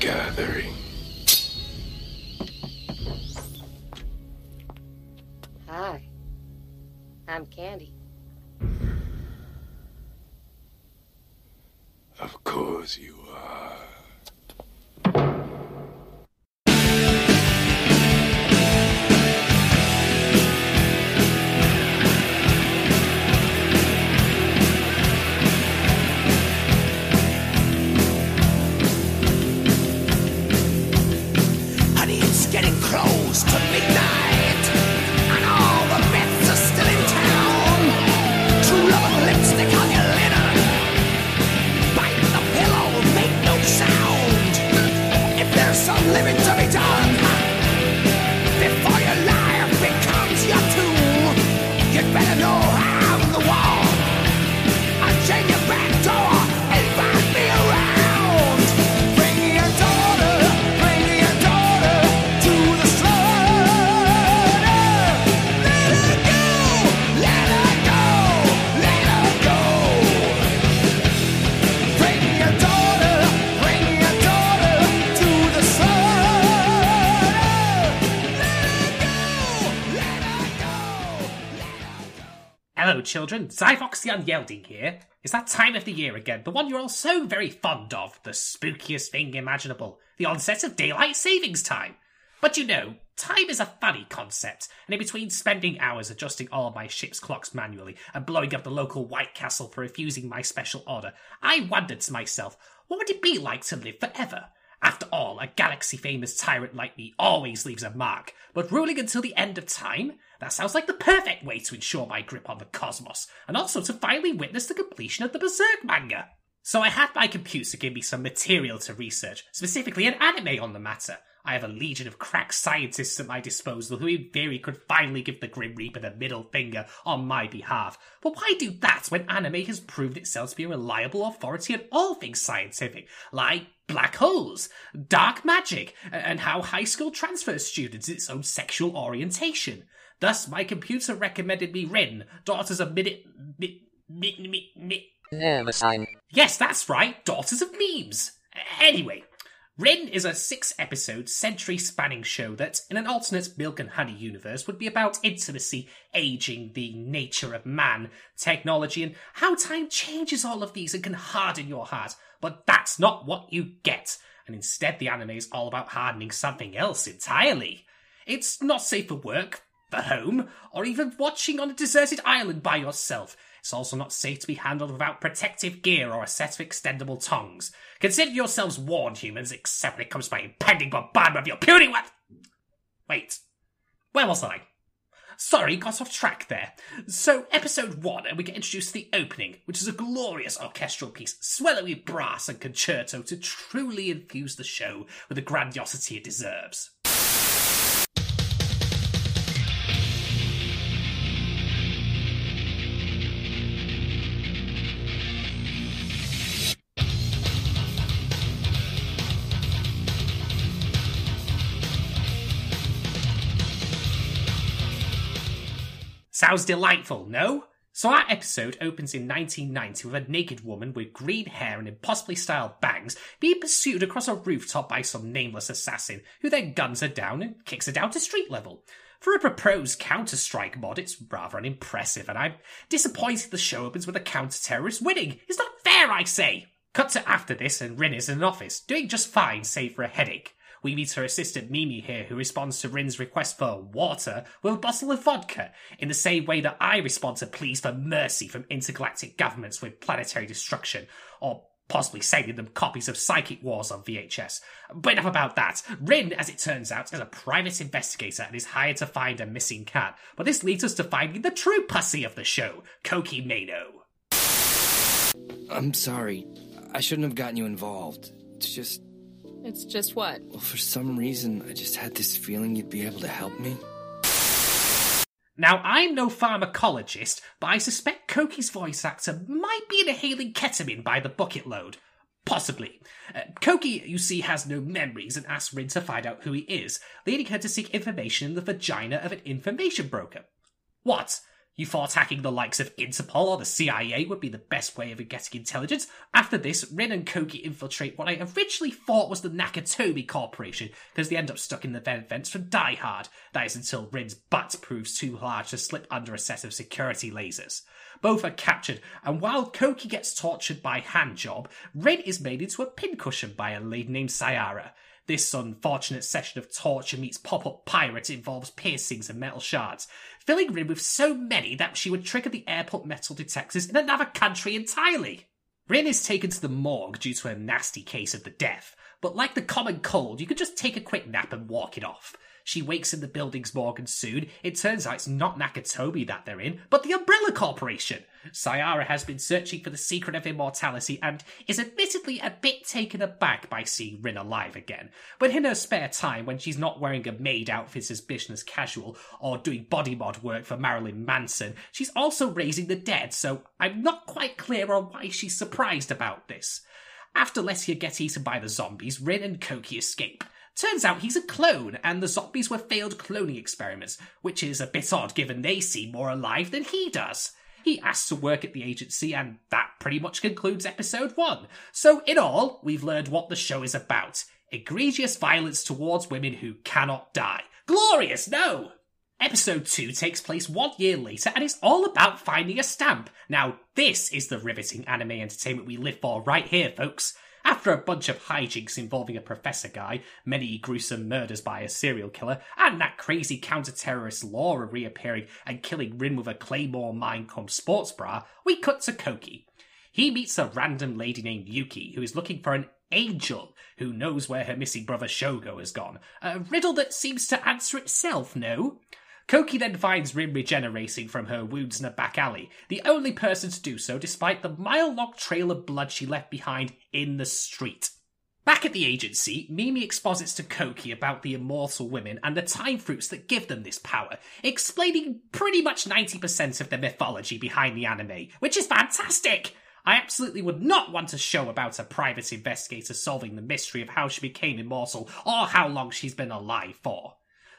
gathering. Close to midnight, children. Zyvox the Unyielding here. It's that time of the year again, the one you're all so very fond of, the spookiest thing imaginable, the onset of daylight savings time. But you know, time is a funny concept, and in between spending hours adjusting all my ship's clocks manually and blowing up the local White Castle for refusing my special order, I wondered to myself, what would it be like to live forever? After all, a galaxy famous tyrant like me always leaves a mark, but ruling until the end of time? That sounds like the perfect way to ensure my grip on the cosmos, and also to finally witness the completion of the Berserk manga. So I had my computer give me some material to research, specifically an anime on the matter. I have a legion of crack scientists at my disposal who in theory could finally give the Grim Reaper the middle finger on my behalf. But why do that when anime has proved itself to be a reliable authority on all things scientific, like black holes, dark magic, and how high school transfer students its own sexual orientation? Thus, my computer recommended me Rin, Daughters of Minute... Mi, mi, mi, mi, Nervosine. Yes, that's right, Daughters of Memes. Anyway, Rin is a six episode, century spanning show that, in an alternate milk and honey universe, would be about intimacy, aging, the nature of man, technology, and how time changes all of these and can harden your heart. But that's not what you get. And instead, the anime is all about hardening something else entirely. It's not safe for work, for home, or even watching on a deserted island by yourself. It's also not safe to be handled without protective gear or a set of extendable tongs. Consider yourselves warned, humans, except when it comes to my impending bombardment of your puny weapon. Wait, where was I? Sorry, got off track there. So, episode one, and we get introduced to the opening, which is a glorious orchestral piece, swelling with brass and concerto to truly infuse the show with the grandiosity it deserves. Sounds delightful, no? So our episode opens in 1990 with a naked woman with green hair and impossibly styled bangs being pursued across a rooftop by some nameless assassin, who then guns her down and kicks her down to street level. For a proposed Counter-Strike mod, it's rather unimpressive, and I'm disappointed the show opens with a counter-terrorist winning. It's not fair, I say! Cut to after this, and Rin is in an office, doing just fine, save for a headache. We meet her assistant Mimi here, who responds to Rin's request for water with a bottle of vodka, in the same way that I respond to pleas for mercy from intergalactic governments with planetary destruction, or possibly sending them copies of Psychic Wars on VHS. But enough about that. Rin, as it turns out, is a private investigator and is hired to find a missing cat. But this leads us to finding the true pussy of the show, Koki Maeno. I'm sorry. I shouldn't have gotten you involved. It's just, It's just what? well, for some reason, I just had this feeling you'd be able to help me. Now, I'm no pharmacologist, but I suspect Koki's voice actor might be inhaling ketamine by the bucket load. Possibly. Uh, Koki, you see, has no memories and asks Rin to find out who he is, leading her to seek information in the vagina of an information broker. What? You thought hacking the likes of Interpol or the CIA would be the best way of getting intelligence? After this, Rin and Koki infiltrate what I originally thought was the Nakatomi Corporation, because they end up stuck in the vents from Die Hard. That is until Rin's butt proves too large to slip under a set of security lasers. Both are captured, and while Koki gets tortured by Handjob, Rin is made into a pincushion by a lady named Sayara. This unfortunate session of torture meets pop-up pirate involves piercings and metal shards, filling Rin with so many that she would trigger the airport metal detectors in another country entirely. Rin is taken to the morgue due to a nasty case of the death, but like the common cold, you can just take a quick nap and walk it off. She wakes in the building's morgue and soon it turns out it's not Nakatomi that they're in, but the Umbrella Corporation. Sayara has been searching for the secret of immortality and is admittedly a bit taken aback by seeing Rin alive again. But in her spare time, when she's not wearing a maid outfit as business casual or doing body mod work for Marilyn Manson, she's also raising the dead, so I'm not quite clear on why she's surprised about this. After Lesia gets eaten by the zombies, Rin and Koki escape. Turns out he's a clone, and the zombies were failed cloning experiments, which is a bit odd given they seem more alive than he does. He asks to work at the agency, and that pretty much concludes episode one. So, in all, we've learned what the show is about egregious violence towards women who cannot die. Glorious, no! Episode 2 takes place one year later and it's all about finding a stamp. Now, this is the riveting anime entertainment we live for right here, folks. After a bunch of hijinks involving a professor guy, many gruesome murders by a serial killer, and that crazy counter-terrorist Laura reappearing and killing Rin with a Claymore mine come sports bra, we cut to Koki. He meets a random lady named Yuki who is looking for an angel who knows where her missing brother Shogo has gone. A riddle that seems to answer itself, no? Koki then finds Rin regenerating from her wounds in a back alley, the only person to do so despite the mile long trail of blood she left behind in the street. Back at the agency, Mimi exposits to Koki about the immortal women and the time fruits that give them this power, explaining pretty much 90% of the mythology behind the anime, which is fantastic! I absolutely would not want a show about a private investigator solving the mystery of how she became immortal or how long she's been alive for.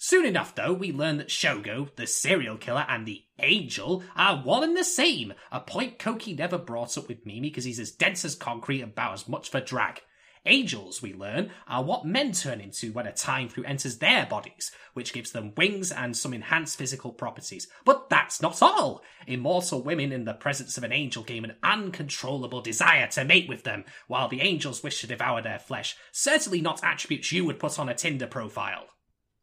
Soon enough, though, we learn that Shogo, the serial killer, and the angel are one and the same, a point Koki never brought up with Mimi because he's as dense as concrete and about as much for drag. Angels, we learn, are what men turn into when a time fruit enters their bodies, which gives them wings and some enhanced physical properties. But that's not all! Immortal women in the presence of an angel gain an uncontrollable desire to mate with them, while the angels wish to devour their flesh. Certainly not attributes you would put on a Tinder profile.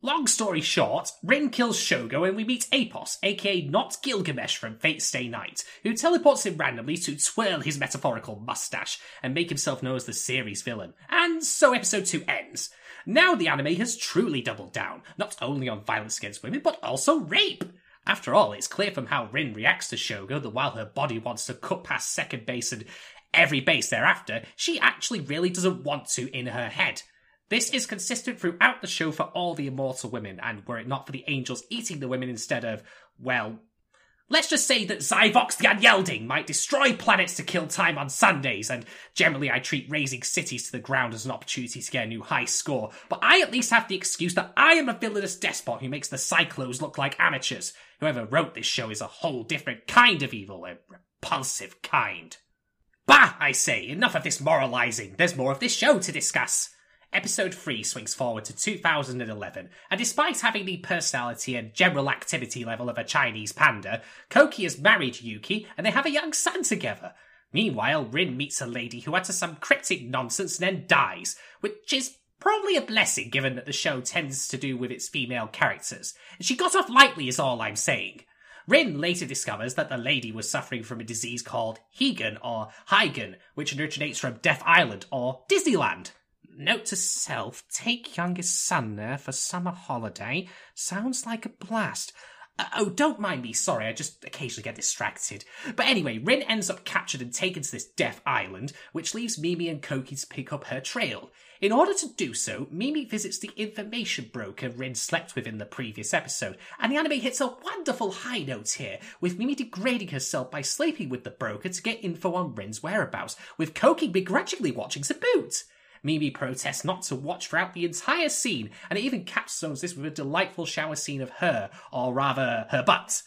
Long story short, Rin kills Shogo and we meet Apos, aka not Gilgamesh from Fate Stay Night, who teleports him randomly to twirl his metaphorical mustache and make himself known as the series villain. And so episode 2 ends. Now the anime has truly doubled down, not only on violence against women, but also rape. After all, it's clear from how Rin reacts to Shogo that while her body wants to cut past second base and every base thereafter, she actually really doesn't want to in her head. This is consistent throughout the show for all the immortal women, and were it not for the angels eating the women instead of, well, let's just say that Zyvox the Unyielding might destroy planets to kill time on Sundays, and generally I treat razing cities to the ground as an opportunity to get a new high score, but I at least have the excuse that I am a villainous despot who makes the Cyclos look like amateurs. Whoever wrote this show is a whole different kind of evil, a repulsive kind. Bah, I say, enough of this moralizing. There's more of this show to discuss. Episode 3 swings forward to 2011, and despite having the personality and general activity level of a Chinese panda, Koki has married Yuki and they have a young son together. Meanwhile, Rin meets a lady who utters some cryptic nonsense and then dies, which is probably a blessing given that the show tends to do with its female characters. She got off lightly, is all I'm saying. Rin later discovers that the lady was suffering from a disease called Hegan or Hygen, which originates from Death Island or Disneyland. Note to self, take youngest son there for summer holiday. Sounds like a blast. Uh, oh, don't mind me, sorry, I just occasionally get distracted. But anyway, Rin ends up captured and taken to this death island, which leaves Mimi and Koki to pick up her trail. In order to do so, Mimi visits the information broker Rin slept with in the previous episode, and the anime hits a wonderful high note here, with Mimi degrading herself by sleeping with the broker to get info on Rin's whereabouts, with Koki begrudgingly watching to boot. Mimi protests not to watch throughout the entire scene, and it even capstones this with a delightful shower scene of her, or rather, her butt.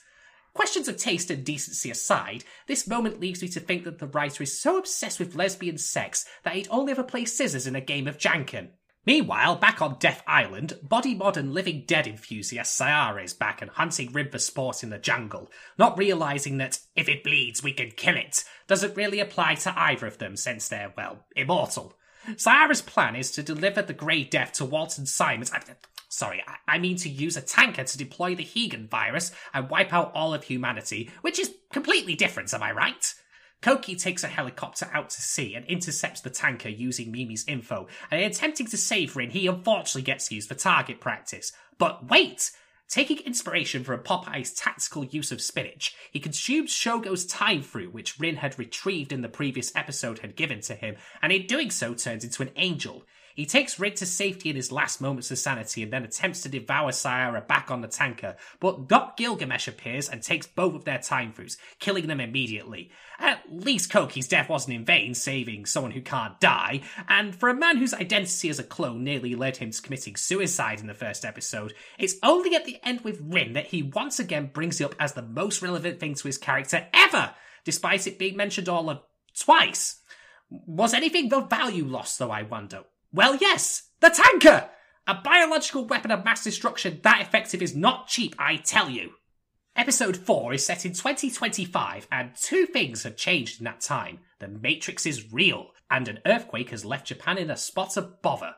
Questions of taste and decency aside, this moment leads me to think that the writer is so obsessed with lesbian sex that he'd only ever play scissors in a game of Janken. Meanwhile, back on Death Island, body mod and living dead enthusiast Sayara is back and hunting Rin for sport in the jungle, not realizing that if it bleeds, we can kill it doesn't really apply to either of them since they're, well, immortal. Sayara's plan is to deliver the Grey Death to Walton Simons. I, sorry, I, I mean to use a tanker to deploy the Hegan virus and wipe out all of humanity, which is completely different, am I right? Koki takes a helicopter out to sea and intercepts the tanker using Mimi's info, and in attempting to save Rin, he unfortunately gets used for target practice. But wait! Taking inspiration from Popeye's tactical use of spinach, he consumes Shogo's time fruit, which Rin had retrieved in the previous episode had given to him, and in doing so turns into an angel. He takes Rin to safety in his last moments of sanity and then attempts to devour Sayara back on the tanker, but Doc Gilgamesh appears and takes both of their time fruits, killing them immediately. At least Koki's death wasn't in vain, saving someone who can't die, and for a man whose identity as a clone nearly led him to committing suicide in the first episode, it's only at the end with Rin that he once again brings it up as the most relevant thing to his character ever, despite it being mentioned all of twice. Was anything of value lost, though, I wonder? Well, yes, the tanker! A biological weapon of mass destruction that effective is not cheap, I tell you. Episode 4 is set in 2025, and two things have changed in that time. The Matrix is real, and an earthquake has left Japan in a spot of bother.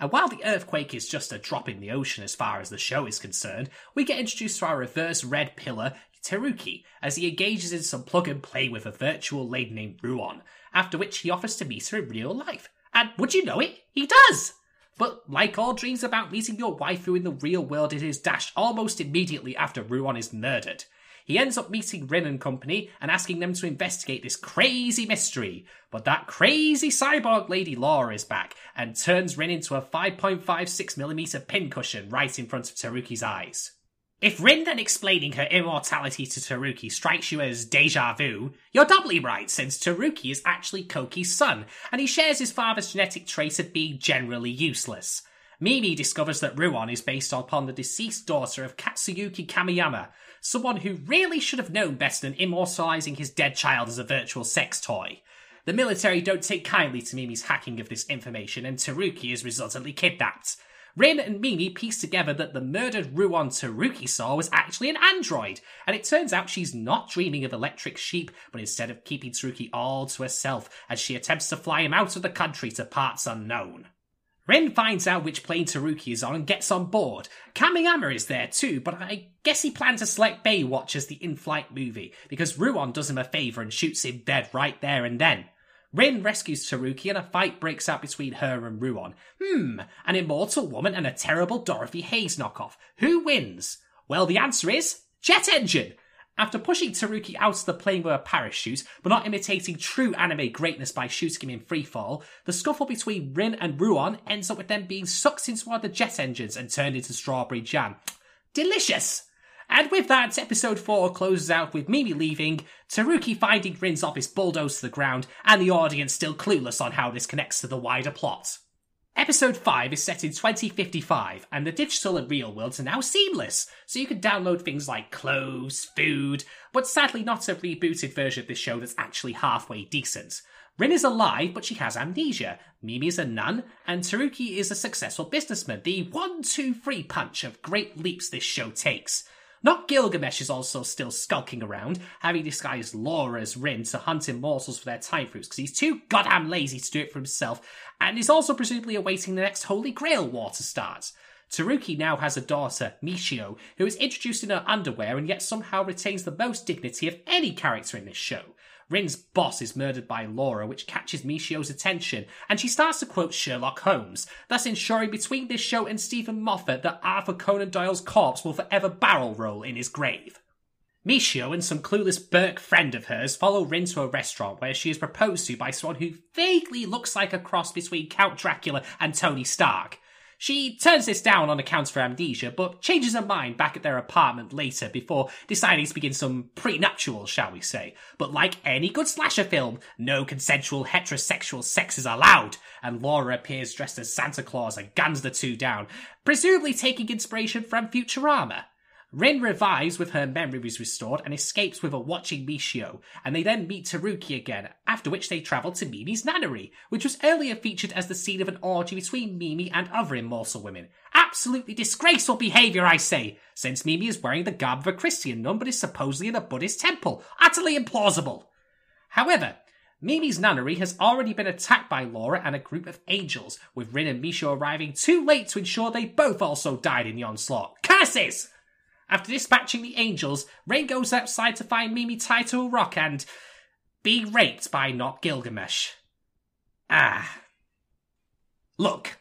And while the earthquake is just a drop in the ocean as far as the show is concerned, we get introduced to our reverse red pillar, Teruki, as he engages in some plug and play with a virtual lady named Ruon, after which he offers to meet her in real life. And would you know it? He does! But like all dreams about meeting your waifu in the real world, it is dashed almost immediately after Ruon is murdered. He ends up meeting Rin and company and asking them to investigate this crazy mystery. But that crazy cyborg lady Laura is back and turns Rin into a 5.56mm pincushion right in front of Teruki's eyes. If Rin then explaining her immortality to Teruki strikes you as deja vu, you're doubly right since Teruki is actually Koki's son, and he shares his father's genetic trait of being generally useless. Mimi discovers that Ruon is based upon the deceased daughter of Katsuyuki Kamiyama, someone who really should have known better than immortalizing his dead child as a virtual sex toy. The military don't take kindly to Mimi's hacking of this information, and Teruki is resultantly kidnapped. Rin and Mimi piece together that the murdered Ruon Teruki saw was actually an android, and it turns out she's not dreaming of electric sheep, but instead of keeping Teruki all to herself as she attempts to fly him out of the country to parts unknown. Rin finds out which plane Teruki is on and gets on board. Kamiyama is there too, but I guess he planned to select Baywatch as the in-flight movie, because Ruon does him a favour and shoots him dead right there and then. Rin rescues Teruki and a fight breaks out between her and Ruon. Hmm, an immortal woman and a terrible Dorothy Hayes knockoff. Who wins? Well, the answer is Jet Engine! After pushing Teruki out of the plane with a parachute, but not imitating true anime greatness by shooting him in freefall, the scuffle between Rin and Ruon ends up with them being sucked into one of the jet engines and turned into strawberry jam. Delicious! And with that, episode 4 closes out with Mimi leaving, Teruki finding Rin's office bulldozed to the ground, and the audience still clueless on how this connects to the wider plot. Episode 5 is set in 2055, and the digital and real worlds are now seamless, so you can download things like clothes, food, but sadly not a rebooted version of this show that's actually halfway decent. Rin is alive, but she has amnesia. Mimi is a nun, and Teruki is a successful businessman. The one-two-three punch of great leaps this show takes. Not Gilgamesh is also still skulking around, having disguised Laura as Rin to hunt immortals for their time fruits because he's too goddamn lazy to do it for himself, and is also presumably awaiting the next Holy Grail war to start. Teruki now has a daughter, Michio, who is introduced in her underwear and yet somehow retains the most dignity of any character in this show. Rin's boss is murdered by Laura, which catches Michio's attention, and she starts to quote Sherlock Holmes, thus ensuring between this show and Steven Moffat that Arthur Conan Doyle's corpse will forever barrel roll in his grave. Michio and some clueless Burke friend of hers follow Rin to a restaurant where she is proposed to by someone who vaguely looks like a cross between Count Dracula and Tony Stark. She turns this down on accounts for amnesia, but changes her mind back at their apartment later before deciding to begin some prenuptials, shall we say. But like any good slasher film, no consensual heterosexual sex is allowed, and Laura appears dressed as Santa Claus and guns the two down, presumably taking inspiration from Futurama. Rin revives with her memories restored and escapes with a watching Michio, and they then meet Teruki again, after which they travel to Mimi's nannery, which was earlier featured as the scene of an orgy between Mimi and other immortal women. Absolutely disgraceful behaviour, I say, since Mimi is wearing the garb of a Christian nun but is supposedly in a Buddhist temple. Utterly implausible. However, Mimi's nunnery has already been attacked by Laura and a group of angels, with Rin and Misha arriving too late to ensure they both also died in the onslaught. Curses! After dispatching the angels, Rin goes outside to find Mimi tied to a rock and be raped by not Gilgamesh. Ah. Look,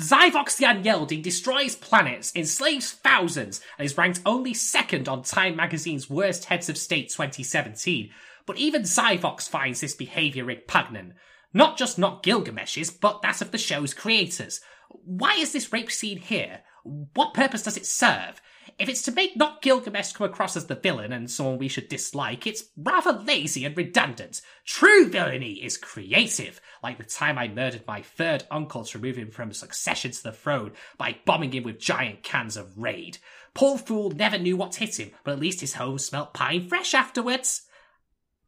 Zyvox the Unyielding destroys planets, enslaves thousands, and is ranked only second on Time magazine's Worst Heads of State 2017, but even Zyvox finds this behaviour repugnant. Not just not Gilgamesh's, but that of the show's creators. Why is this rape scene here? What purpose does it serve? If it's to make not Gilgamesh come across as the villain and someone we should dislike, it's rather lazy and redundant. True villainy is creative, like the time I murdered my third uncle to remove him from succession to the throne by bombing him with giant cans of Raid. Poor fool never knew what hit him, but at least his home smelt pine fresh afterwards.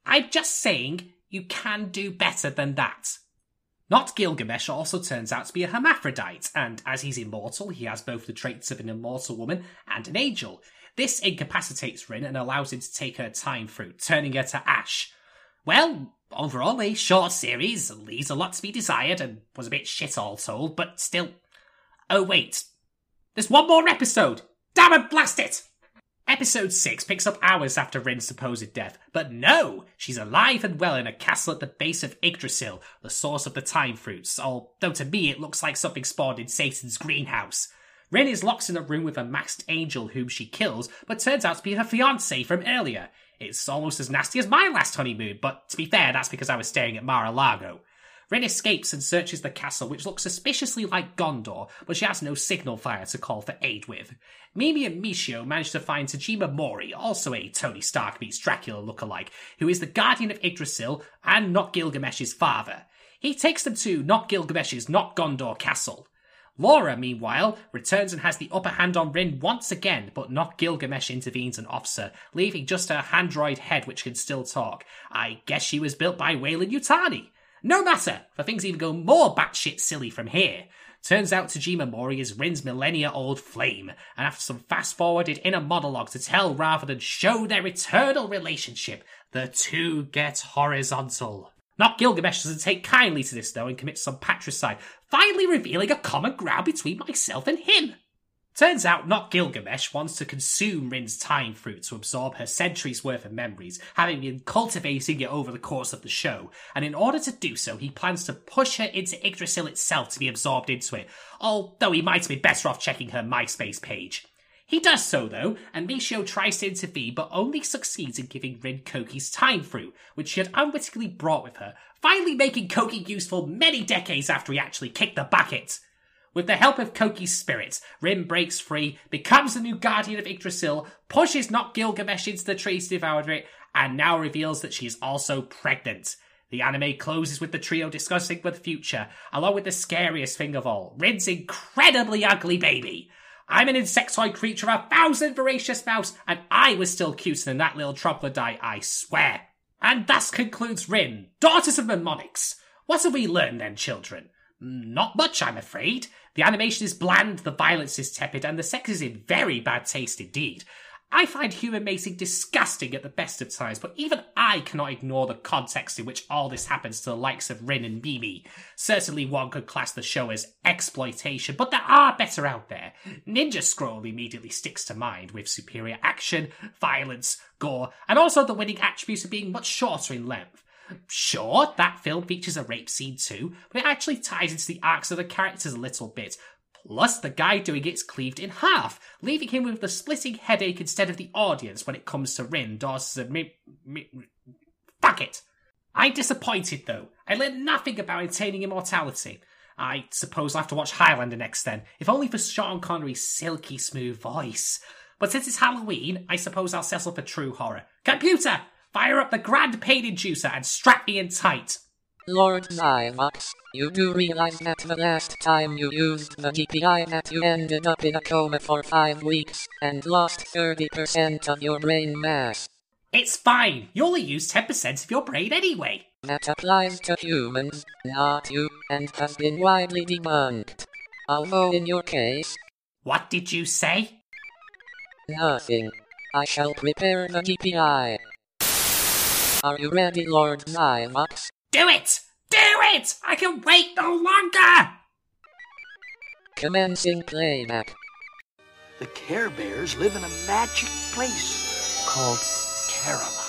I'm just saying, you can do better than that. Not Gilgamesh also turns out to be a hermaphrodite, and as he's immortal, he has both the traits of an immortal woman and an angel. This incapacitates Rin and allows him to take her time fruit, turning her to ash. Well, overall, a short series leaves a lot to be desired and was a bit shit all told, but still. Oh, wait. There's one more episode! Damn it, blast it! Episode 6 picks up hours after Rin's supposed death, but no! She's alive and well in a castle at the base of Yggdrasil, the source of the time fruits, although to me it looks like something spawned in Satan's greenhouse. Rin is locked in a room with a masked angel whom she kills, but turns out to be her fiance from earlier. It's almost as nasty as my last honeymoon, but to be fair, that's because I was staring at Mar-a-Lago. Rin escapes and searches the castle, which looks suspiciously like Gondor, but she has no signal fire to call for aid with. Mimi and Michio manage to find Tajima Mori, also a Tony Stark meets Dracula lookalike, who is the guardian of Yggdrasil and not Gilgamesh's father. He takes them to not Gilgamesh's not Gondor castle. Laura, meanwhile, returns and has the upper hand on Rin once again, but not Gilgamesh intervenes and offs her, leaving just her handroid head which can still talk. I guess she was built by Weyland Yutani. No matter, for things even go more batshit silly from here. Turns out Tajima Mori is Rin's millennia old flame, and after some fast forwarded inner monologue to tell rather than show their eternal relationship, the two get horizontal. Not Gilgamesh doesn't take kindly to this though and commits some patricide, finally revealing a common ground between myself and him. Turns out not Gilgamesh wants to consume Rin's time fruit to absorb her centuries worth of memories, having been cultivating it over the course of the show, and in order to do so, he plans to push her into Yggdrasil itself to be absorbed into it, although he might be better off checking her MySpace page. He does so though, and Michio tries to intervene but only succeeds in giving Rin Koki's time fruit, which she had unwittingly brought with her, finally making Koki useful many decades after he actually kicked the bucket. With the help of Koki's spirits, Rin breaks free, becomes the new guardian of Yggdrasil, pushes not Gilgamesh into the trees devour it, and now reveals that she is also pregnant. The anime closes with the trio discussing the future, along with the scariest thing of all, Rin's incredibly ugly baby. I'm an insectoid creature of a thousand voracious mouths, and I was still cuter than that little troglodyte, I swear. And thus concludes Rin, Daughters of Mnemonics. What have we learned then, children? Mm, not much, I'm afraid. The animation is bland, the violence is tepid, and the sex is in very bad taste indeed. I find human mating disgusting at the best of times, but even I cannot ignore the context in which all this happens to the likes of Rin and Mimi. Certainly one could class the show as exploitation, but there are better out there. Ninja Scroll immediately sticks to mind, with superior action, violence, gore, and also the winning attributes of being much shorter in length. Sure, that film features a rape scene too, but it actually ties into the arcs of the characters a little bit. Plus, the guy doing it's cleaved in half, leaving him with the splitting headache instead of the audience when it comes to Rin, Dawes, and me, me. Fuck it! I'm disappointed though. I learned nothing about attaining immortality. I suppose I'll have to watch Highlander next then, if only for Sean Connery's silky smooth voice. But since it's Halloween, I suppose I'll settle for true horror. Computer, Fire up the grand pain inducer and strap me in tight. Lord Zyvox, you do realize that the last time you used the DPI that you ended up in a coma for five weeks and lost 30% of your brain mass. It's fine. You only use 10% of your brain anyway. That applies to humans, not you, and has been widely debunked. Although in your case, What did you say? nothing. I shall prepare the DPI. Are you ready, Lord Zyvox? Do it! Do it! I can wait no longer! Commencing playback. The Care Bears live in a magic place called Care-a-Lot.